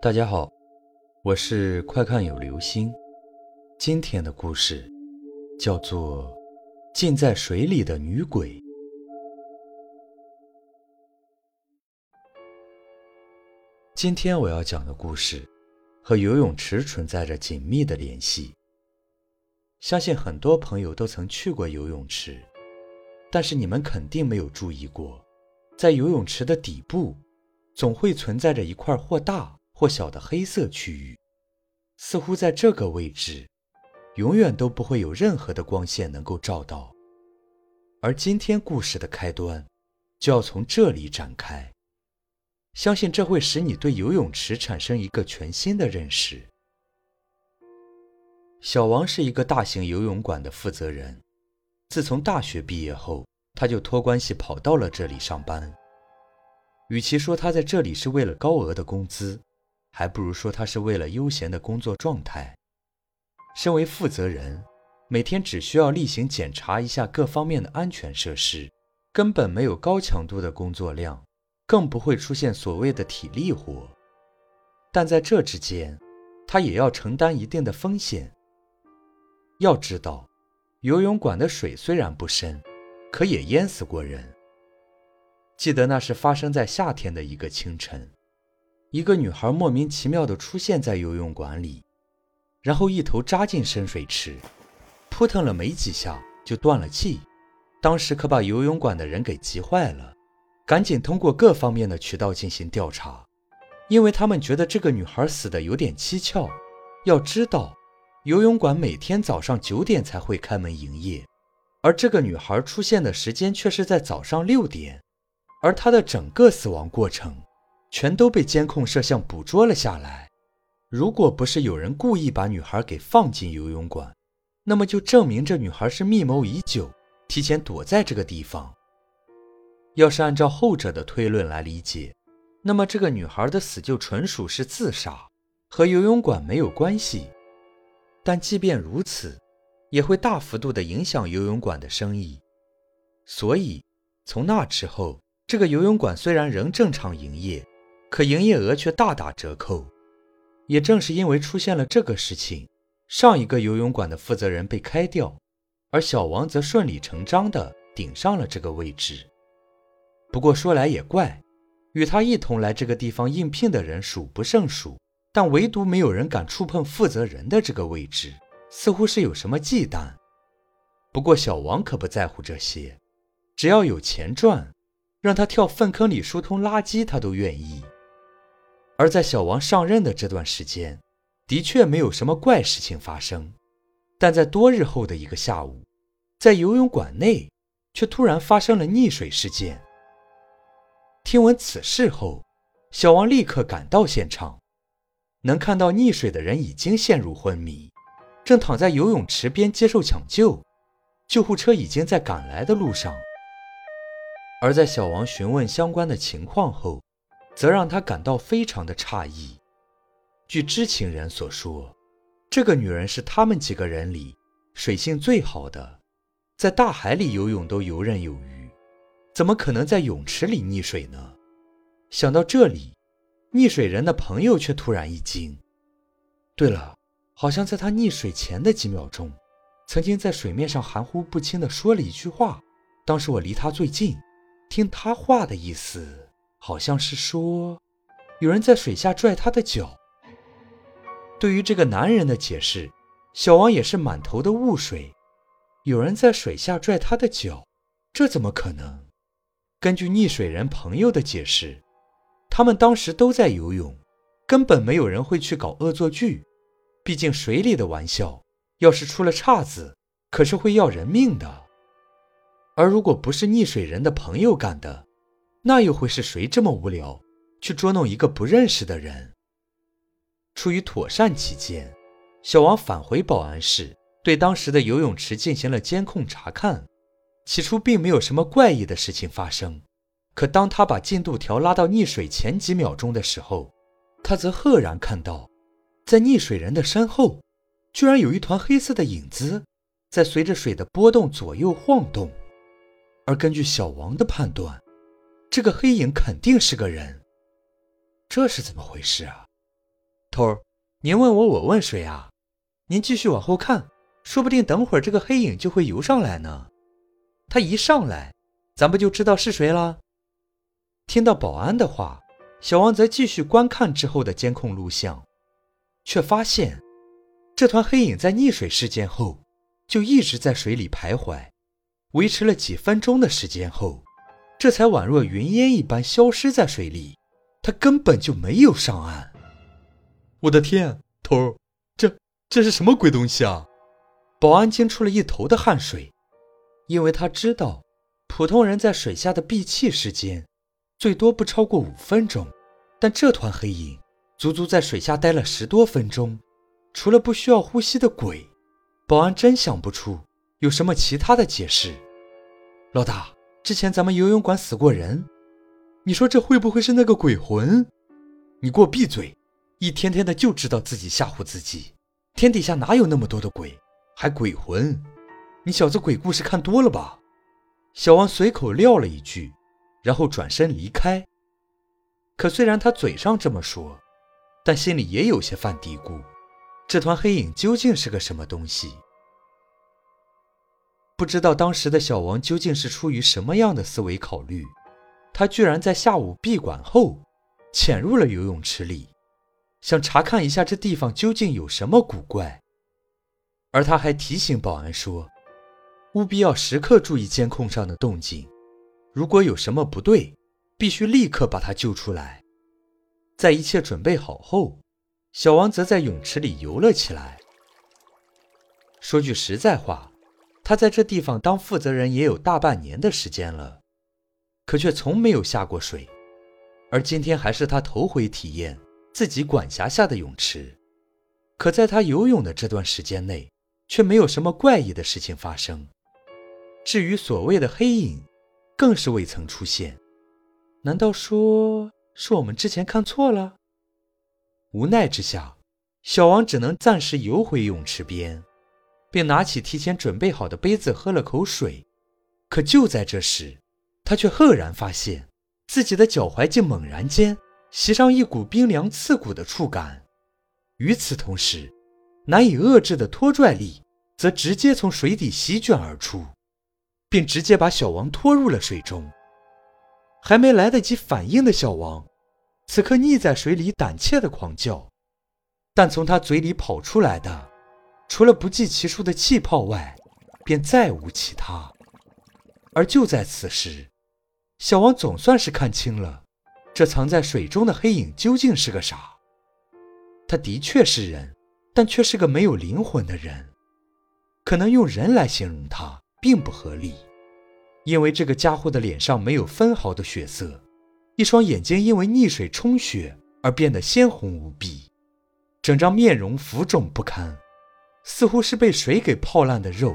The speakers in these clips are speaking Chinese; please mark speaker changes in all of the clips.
Speaker 1: 大家好，我是快看有流星。今天的故事叫做《浸在水里的女鬼》。今天我要讲的故事和游泳池存在着紧密的联系。相信很多朋友都曾去过游泳池，但是你们肯定没有注意过，在游泳池的底部总会存在着一块或大。或小的黑色区域，似乎在这个位置，永远都不会有任何的光线能够照到。而今天故事的开端，就要从这里展开。相信这会使你对游泳池产生一个全新的认识。小王是一个大型游泳馆的负责人，自从大学毕业后，他就托关系跑到了这里上班。与其说他在这里是为了高额的工资，还不如说他是为了悠闲的工作状态。身为负责人，每天只需要例行检查一下各方面的安全设施，根本没有高强度的工作量，更不会出现所谓的体力活。但在这之间，他也要承担一定的风险。要知道，游泳馆的水虽然不深，可也淹死过人。记得那是发生在夏天的一个清晨。一个女孩莫名其妙地出现在游泳馆里，然后一头扎进深水池，扑腾了没几下就断了气。当时可把游泳馆的人给急坏了，赶紧通过各方面的渠道进行调查，因为他们觉得这个女孩死的有点蹊跷。要知道，游泳馆每天早上九点才会开门营业，而这个女孩出现的时间却是在早上六点，而她的整个死亡过程。全都被监控摄像捕捉了下来。如果不是有人故意把女孩给放进游泳馆，那么就证明这女孩是密谋已久，提前躲在这个地方。要是按照后者的推论来理解，那么这个女孩的死就纯属是自杀，和游泳馆没有关系。但即便如此，也会大幅度的影响游泳馆的生意。所以从那之后，这个游泳馆虽然仍正常营业。可营业额却大打折扣，也正是因为出现了这个事情，上一个游泳馆的负责人被开掉，而小王则顺理成章地顶上了这个位置。不过说来也怪，与他一同来这个地方应聘的人数不胜数，但唯独没有人敢触碰负责人的这个位置，似乎是有什么忌惮。不过小王可不在乎这些，只要有钱赚，让他跳粪坑里疏通垃圾，他都愿意。而在小王上任的这段时间，的确没有什么怪事情发生，但在多日后的一个下午，在游泳馆内却突然发生了溺水事件。听闻此事后，小王立刻赶到现场，能看到溺水的人已经陷入昏迷，正躺在游泳池边接受抢救，救护车已经在赶来的路上。而在小王询问相关的情况后，则让他感到非常的诧异。据知情人所说，这个女人是他们几个人里水性最好的，在大海里游泳都游刃有余，怎么可能在泳池里溺水呢？想到这里，溺水人的朋友却突然一惊。对了，好像在他溺水前的几秒钟，曾经在水面上含糊不清地说了一句话。当时我离他最近，听他话的意思。好像是说，有人在水下拽他的脚。对于这个男人的解释，小王也是满头的雾水。有人在水下拽他的脚，这怎么可能？根据溺水人朋友的解释，他们当时都在游泳，根本没有人会去搞恶作剧。毕竟水里的玩笑，要是出了岔子，可是会要人命的。而如果不是溺水人的朋友干的，那又会是谁这么无聊，去捉弄一个不认识的人？出于妥善起见，小王返回保安室，对当时的游泳池进行了监控查看。起初并没有什么怪异的事情发生，可当他把进度条拉到溺水前几秒钟的时候，他则赫然看到，在溺水人的身后，居然有一团黑色的影子，在随着水的波动左右晃动。而根据小王的判断，这个黑影肯定是个人，这是怎么回事啊？头儿，您问我，我问谁啊？您继续往后看，说不定等会儿这个黑影就会游上来呢。他一上来，咱不就知道是谁了？听到保安的话，小王则继续观看之后的监控录像，却发现这团黑影在溺水事件后就一直在水里徘徊，维持了几分钟的时间后，这才宛若云烟一般消失在水里。他根本就没有上岸。我的天，头儿，这这是什么鬼东西啊？保安惊出了一头的汗水，因为他知道，普通人在水下的闭气时间最多不超过五分钟，但这团黑影足足在水下待了十多分钟。除了不需要呼吸的鬼，保安真想不出有什么其他的解释。老大，之前咱们游泳馆死过人。你说这会不会是那个鬼魂？你给我闭嘴！一天天的就知道自己吓唬自己。天底下哪有那么多的鬼，还鬼魂？你小子鬼故事看多了吧？小王随口撂了一句，然后转身离开。可虽然他嘴上这么说，但心里也有些犯嘀咕：这团黑影究竟是个什么东西？不知道当时的小王究竟是出于什么样的思维考虑。他居然在下午闭馆后潜入了游泳池里，想查看一下这地方究竟有什么古怪。而他还提醒保安说，务必要时刻注意监控上的动静，如果有什么不对，必须立刻把他救出来。在一切准备好后，小王则在泳池里游了起来。说句实在话，他在这地方当负责人也有大半年的时间了。可却从没有下过水，而今天还是他头回体验自己管辖下的泳池。可在他游泳的这段时间内，却没有什么怪异的事情发生。至于所谓的黑影，更是未曾出现。难道说是我们之前看错了？无奈之下，小王只能暂时游回泳池边，并拿起提前准备好的杯子喝了口水。可就在这时，他却赫然发现，自己的脚踝竟猛然间袭上一股冰凉刺骨的触感。与此同时，难以遏制的拖拽力则直接从水底席卷而出，并直接把小王拖入了水中。还没来得及反应的小王，此刻溺在水里胆怯的狂叫，但从他嘴里跑出来的，除了不计其数的气泡外，便再无其他。而就在此时，小王总算是看清了，这藏在水中的黑影究竟是个啥。他的确是人，但却是个没有灵魂的人。可能用人来形容他并不合理，因为这个家伙的脸上没有分毫的血色，一双眼睛因为溺水充血而变得鲜红无比，整张面容浮肿不堪，似乎是被水给泡烂的肉。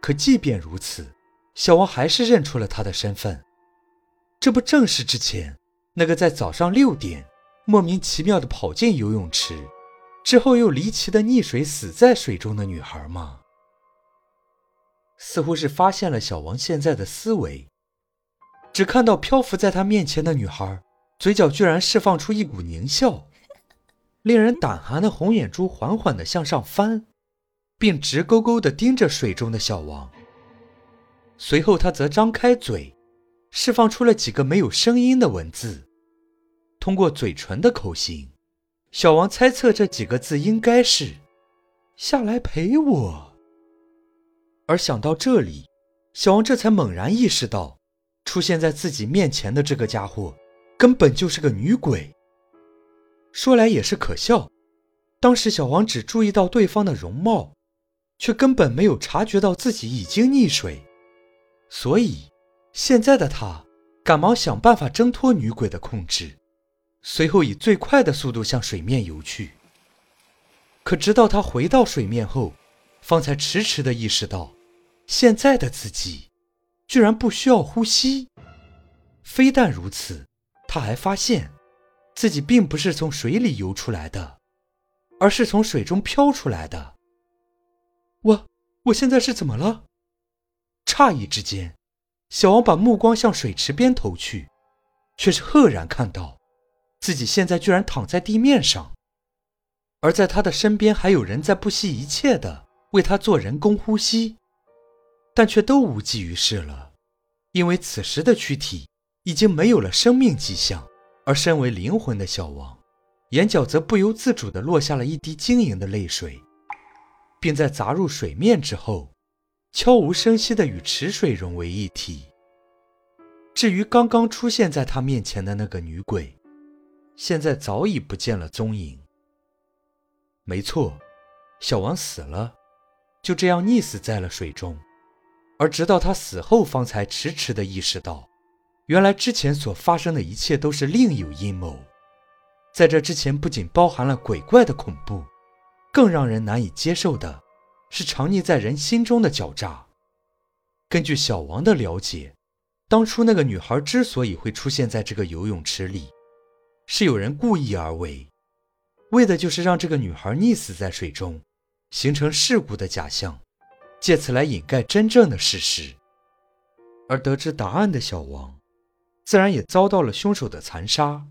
Speaker 1: 可即便如此，小王还是认出了他的身份。这不正是之前那个在早上六点莫名其妙的跑进游泳池，之后又离奇的溺水死在水中的女孩吗？似乎是发现了小王现在的思维，只看到漂浮在他面前的女孩，嘴角居然释放出一股狞笑，令人胆寒的红眼珠缓缓的向上翻，并直勾勾的盯着水中的小王。随后，他则张开嘴。释放出了几个没有声音的文字，通过嘴唇的口型，小王猜测这几个字应该是“下来陪我”。而想到这里，小王这才猛然意识到，出现在自己面前的这个家伙根本就是个女鬼。说来也是可笑，当时小王只注意到对方的容貌，却根本没有察觉到自己已经溺水，所以。现在的他赶忙想办法挣脱女鬼的控制，随后以最快的速度向水面游去。可直到他回到水面后，方才迟迟的意识到，现在的自己居然不需要呼吸。非但如此，他还发现自己并不是从水里游出来的，而是从水中飘出来的。我，现在是怎么了？诧异之间。小王把目光向水池边投去，却是赫然看到，自己现在居然躺在地面上，而在他的身边还有人在不惜一切的为他做人工呼吸，但却都无济于事了，因为此时的躯体已经没有了生命迹象，而身为灵魂的小王，眼角则不由自主地落下了一滴晶莹的泪水，并在砸入水面之后，悄无声息地与池水融为一体。至于刚刚出现在他面前的那个女鬼，现在早已不见了踪影。没错，小王死了，就这样溺死在了水中。而直到他死后，方才迟迟地意识到，原来之前所发生的一切都是另有阴谋。在这之前，不仅包含了鬼怪的恐怖，更让人难以接受的是藏匿在人心中的狡诈。根据小王的了解。当初那个女孩之所以会出现在这个游泳池里，是有人故意而为，为的就是让这个女孩溺死在水中，形成事故的假象，借此来掩盖真正的事实。而得知答案的小王，自然也遭到了凶手的残杀。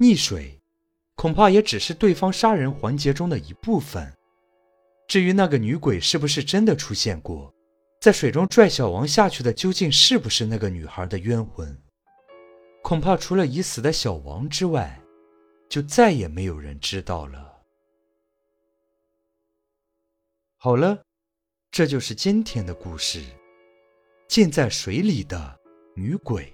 Speaker 1: 溺水，恐怕也只是对方杀人环节中的一部分。至于那个女鬼是不是真的出现过？在水中拽小王下去的究竟是不是那个女孩的冤魂？恐怕除了已死的小王之外，就再也没有人知道了。好了，这就是今天的故事——浸在水里的女鬼。